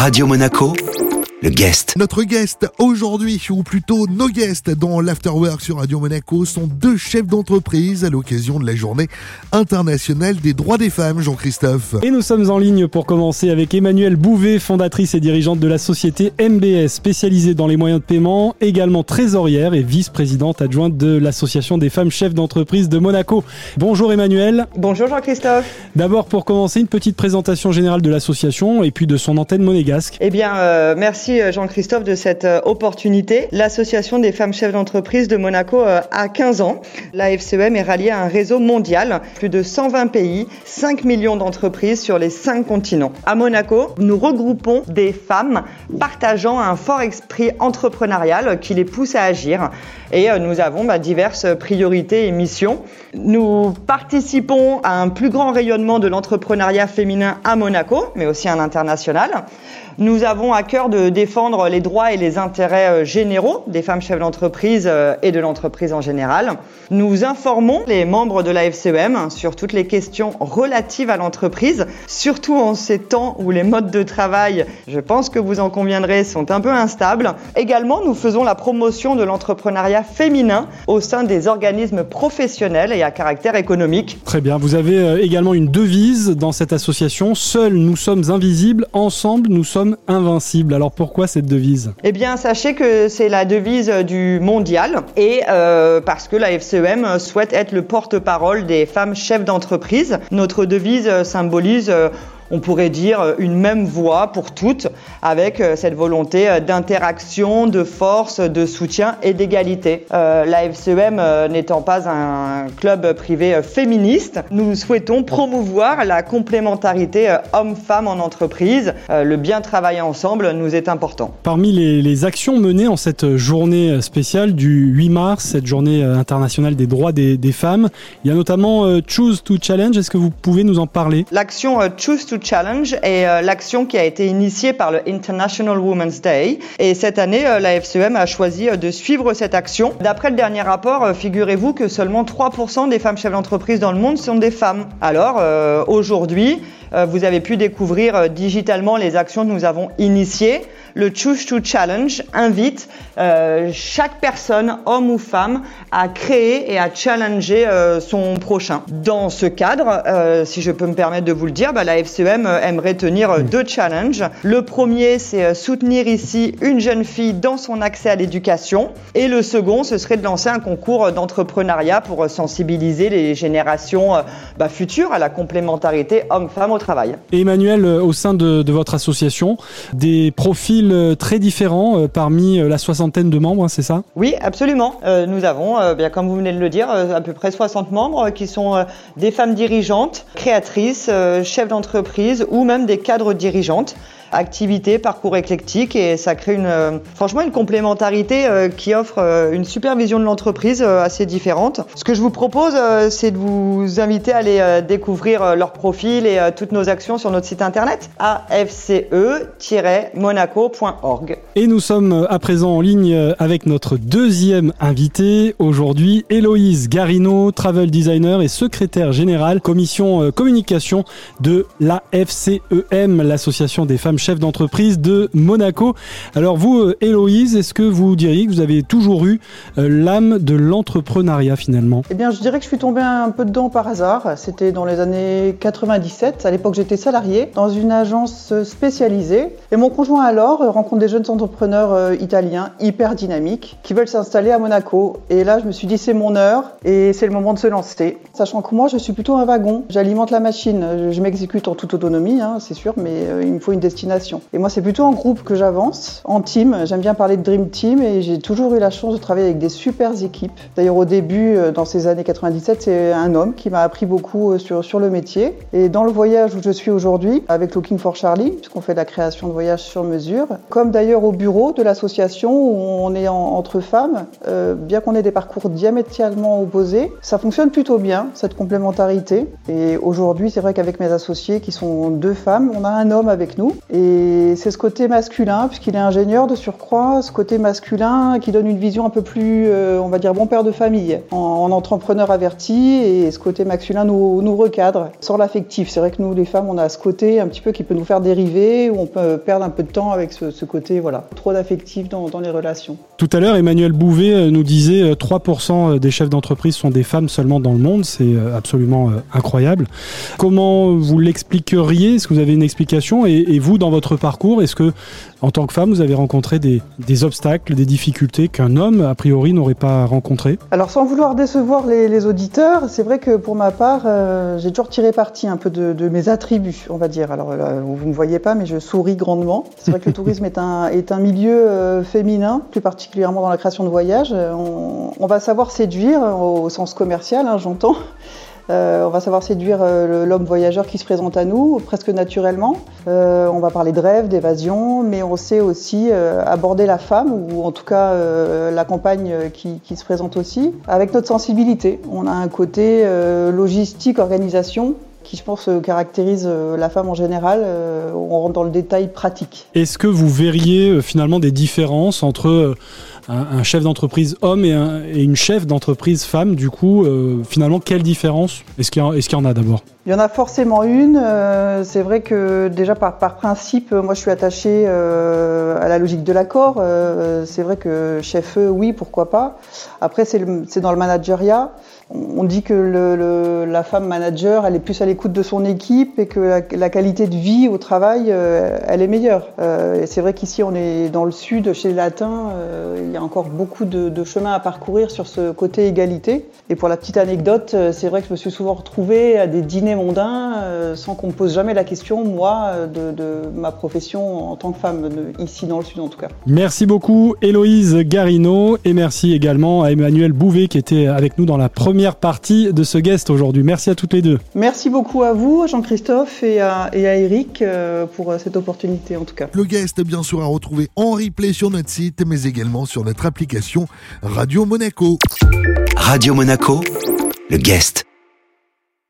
Radio Monaco, le guest. Notre guest aujourd'hui, ou plutôt nos guests dans l'Afterwork sur Radio Monaco, sont deux chefs d'entreprise à l'occasion de la journée internationale des droits des femmes, Jean-Christophe. Et nous sommes en ligne pour commencer avec Emmanuelle Bouvet, fondatrice et dirigeante de la société MBS, spécialisée dans les moyens de paiement, également trésorière et vice-présidente adjointe de l'association des femmes chefs d'entreprise de Monaco. Bonjour Emmanuelle. Bonjour Jean-Christophe. D'abord pour commencer, une petite présentation générale de l'association et puis de son antenne monégasque. Eh bien, euh, merci euh, Jean-Christophe de cette euh, opportunité. L'association des femmes chefs d'entreprise de Monaco a 15 ans. La FCEM est ralliée à un réseau mondial, plus de 120 pays, 5 millions d'entreprises sur les 5 continents. À Monaco, nous regroupons des femmes partageant un fort esprit entrepreneurial qui les pousse à agir. Et nous avons bah, diverses priorités et missions. Nous participons à un plus grand rayonnement de l'entrepreneuriat féminin à Monaco, mais aussi à l'international. Nous avons à cœur de défendre les droits et les intérêts euh, généraux des femmes chefs d'entreprise euh, et de l'entreprise en général. Nous informons les membres de la FCEM sur toutes les questions relatives à l'entreprise, surtout en ces temps où les modes de travail, je pense que vous en conviendrez, sont un peu instables. Également, nous faisons la promotion de l'entrepreneuriat féminin au sein des organismes professionnels et à caractère économique. Très bien, vous avez euh, également une devise dans cette association, Seuls nous sommes invisibles, ensemble nous sommes invincible. Alors pourquoi cette devise? Eh bien, sachez que c'est la devise du mondial et euh, parce que la FCEM souhaite être le porte-parole des femmes chefs d'entreprise. Notre devise symbolise euh, on pourrait dire, une même voix pour toutes, avec euh, cette volonté euh, d'interaction, de force, de soutien et d'égalité. Euh, la FCEM n'étant pas un club privé féministe, nous souhaitons promouvoir la complémentarité homme-femme en entreprise. le bien travailler ensemble nous est important. Parmi les, actions menées en cette journée spéciale du 8 mars, cette journée internationale des droits des, des femmes, il y a notamment Choose to Challenge. Est-ce que vous pouvez nous en parler? L'action Choose to Challenge est euh, l'action qui a été initiée par le International Women's Day. Et cette année, euh, la FCEM a choisi euh, de suivre cette action. D'après le dernier rapport, figurez-vous que seulement 3% des femmes chefs d'entreprise dans le monde sont des femmes. Alors, aujourd'hui, vous avez pu découvrir digitalement les actions que nous avons initiées le Choose to Challenge invite chaque personne, homme ou femme, à créer et à challenger son prochain. Dans ce cadre, si je peux me permettre de vous le dire, bah, la FCEM aimerait tenir deux challenges. Le premier, c'est soutenir ici une jeune fille dans son accès à l'éducation. Et le second, ce serait de lancer un concours d'entrepreneuriat pour sensibiliser les générations bah, futures à la complémentarité homme-femme au travail. Et Emmanuel, au sein de, de votre association, des profils euh, très différents euh, parmi euh, la soixantaine de membres, hein, c'est ça? Oui, absolument. nous avons, bien comme vous venez de le dire, à peu près 60 membres qui sont des femmes dirigeantes, créatrices, chefs d'entreprise ou même des cadres dirigeantes activité, parcours éclectique et ça crée une, euh, franchement une complémentarité euh, qui offre euh, une super vision de l'entreprise assez différente. Ce que je vous propose, c'est de vous inviter à aller découvrir leur profil et toutes nos actions sur notre site internet afce-monaco.org. Et nous sommes à présent en ligne avec notre deuxième invité aujourd'hui, Héloïse Garino, travel designer et secrétaire générale commission communication de la FCEM, l'association des femmes chef d'entreprise de Monaco. Alors vous, euh, Héloïse, est-ce que vous diriez que vous avez toujours eu euh, l'âme de l'entrepreneuriat finalement? Eh bien, je dirais que je suis tombée un peu dedans par hasard. C'était dans les années 97. À l'époque, j'étais salariée dans une agence spécialisée. Et mon conjoint alors rencontre des jeunes entrepreneurs euh, italiens hyper dynamiques qui veulent s'installer à Monaco. Et là, je me suis dit, c'est mon heure et c'est le moment de se lancer. Sachant que moi, je suis plutôt un wagon. J'alimente la machine. Je m'exécute en toute autonomie, hein, c'est sûr, mais il me faut une destination et moi, c'est plutôt en groupe que j'avance, en team. J'aime bien parler de Dream Team et j'ai toujours eu la chance de travailler avec des super équipes. D'ailleurs, au début, euh, dans ces années 97, c'est un homme qui m'a appris beaucoup euh, sur, sur le métier. Et dans le voyage où je suis aujourd'hui, avec Looking for Charlie, puisqu'on fait de la création de voyages sur mesure, comme d'ailleurs au bureau de l'association où on est entre femmes, euh, bien qu'on ait des parcours diamétralement opposés, ça fonctionne plutôt bien, cette complémentarité. Et aujourd'hui, c'est vrai qu'avec mes associés qui sont deux femmes, on a un homme avec nous. Et c'est ce côté masculin, puisqu'il est ingénieur de surcroît, ce côté masculin qui donne une vision un peu plus, euh, on va dire, bon père de famille, en, entrepreneur averti, et ce côté masculin nous, recadre, sans l'affectif. C'est vrai que nous, les femmes, on a ce côté un petit peu qui peut nous faire dériver, où on peut perdre un peu de temps avec ce, côté, voilà, trop d'affectif dans, dans les relations. Tout à l'heure, Emmanuel Bouvet euh, nous disait 3% euh, des chefs d'entreprise sont des femmes seulement dans le monde. C'est absolument incroyable. Comment vous l'expliqueriez? Est-ce que vous avez une explication? Et vous, dans votre parcours, est-ce que, en tant que femme, vous avez rencontré des, obstacles, des difficultés qu'un homme, a priori, n'aurait pas rencontrées? Alors, sans vouloir décevoir les, auditeurs, c'est vrai que pour ma part, euh, j'ai toujours tiré parti un peu de, mes attributs, on va dire. Alors, vous ne me voyez pas, mais je souris grandement. C'est vrai que le tourisme est un, est un milieu euh, féminin, plus particulièrement dans la création de voyages. On, va savoir séduire au, sens commercial, hein, j'entends. Euh, on va savoir séduire euh, l'homme voyageur qui se présente à nous presque naturellement. Euh, on va parler de rêve, d'évasion, mais on sait aussi aborder la femme ou en tout cas la compagne qui, qui, se présente aussi avec notre sensibilité. On a un côté logistique, organisation qui je pense caractérise la femme en général. On rentre dans le détail pratique. Est-ce que vous verriez finalement des différences entre un, chef d'entreprise homme et, une chef d'entreprise femme, du coup, euh, finalement, quelle différence est-ce qu'il y, en a d'abord? Il y en a forcément une. Euh, c'est vrai que déjà par, principe, moi je suis attachée euh, à la logique de l'accord. c'est vrai que chef E, oui, pourquoi pas. Après, c'est dans le manageriat on dit que la femme manager, elle est plus à l'écoute de son équipe et que la, qualité de vie au travail, euh, elle est meilleure. Euh, c'est vrai qu'ici, on est dans le sud, chez les Latins, euh, il y a encore beaucoup de, chemin à parcourir sur ce côté égalité. Et pour la petite anecdote, c'est vrai que je me suis souvent retrouvée à des dîners mondains sans qu'on me pose jamais la question, moi, de, ma profession en tant que femme, ici dans le sud en tout cas. Merci beaucoup Héloïse Garino et merci également à Emmanuel Bouvet qui était avec nous dans la première partie de ce guest aujourd'hui. Merci à toutes les deux. Merci beaucoup à vous, Jean-Christophe et à, et à Eric euh, pour euh, cette opportunité en tout cas. Le guest, bien sûr, à retrouver en replay sur notre site, mais également sur notre application Radio Monaco. Radio Monaco, le guest.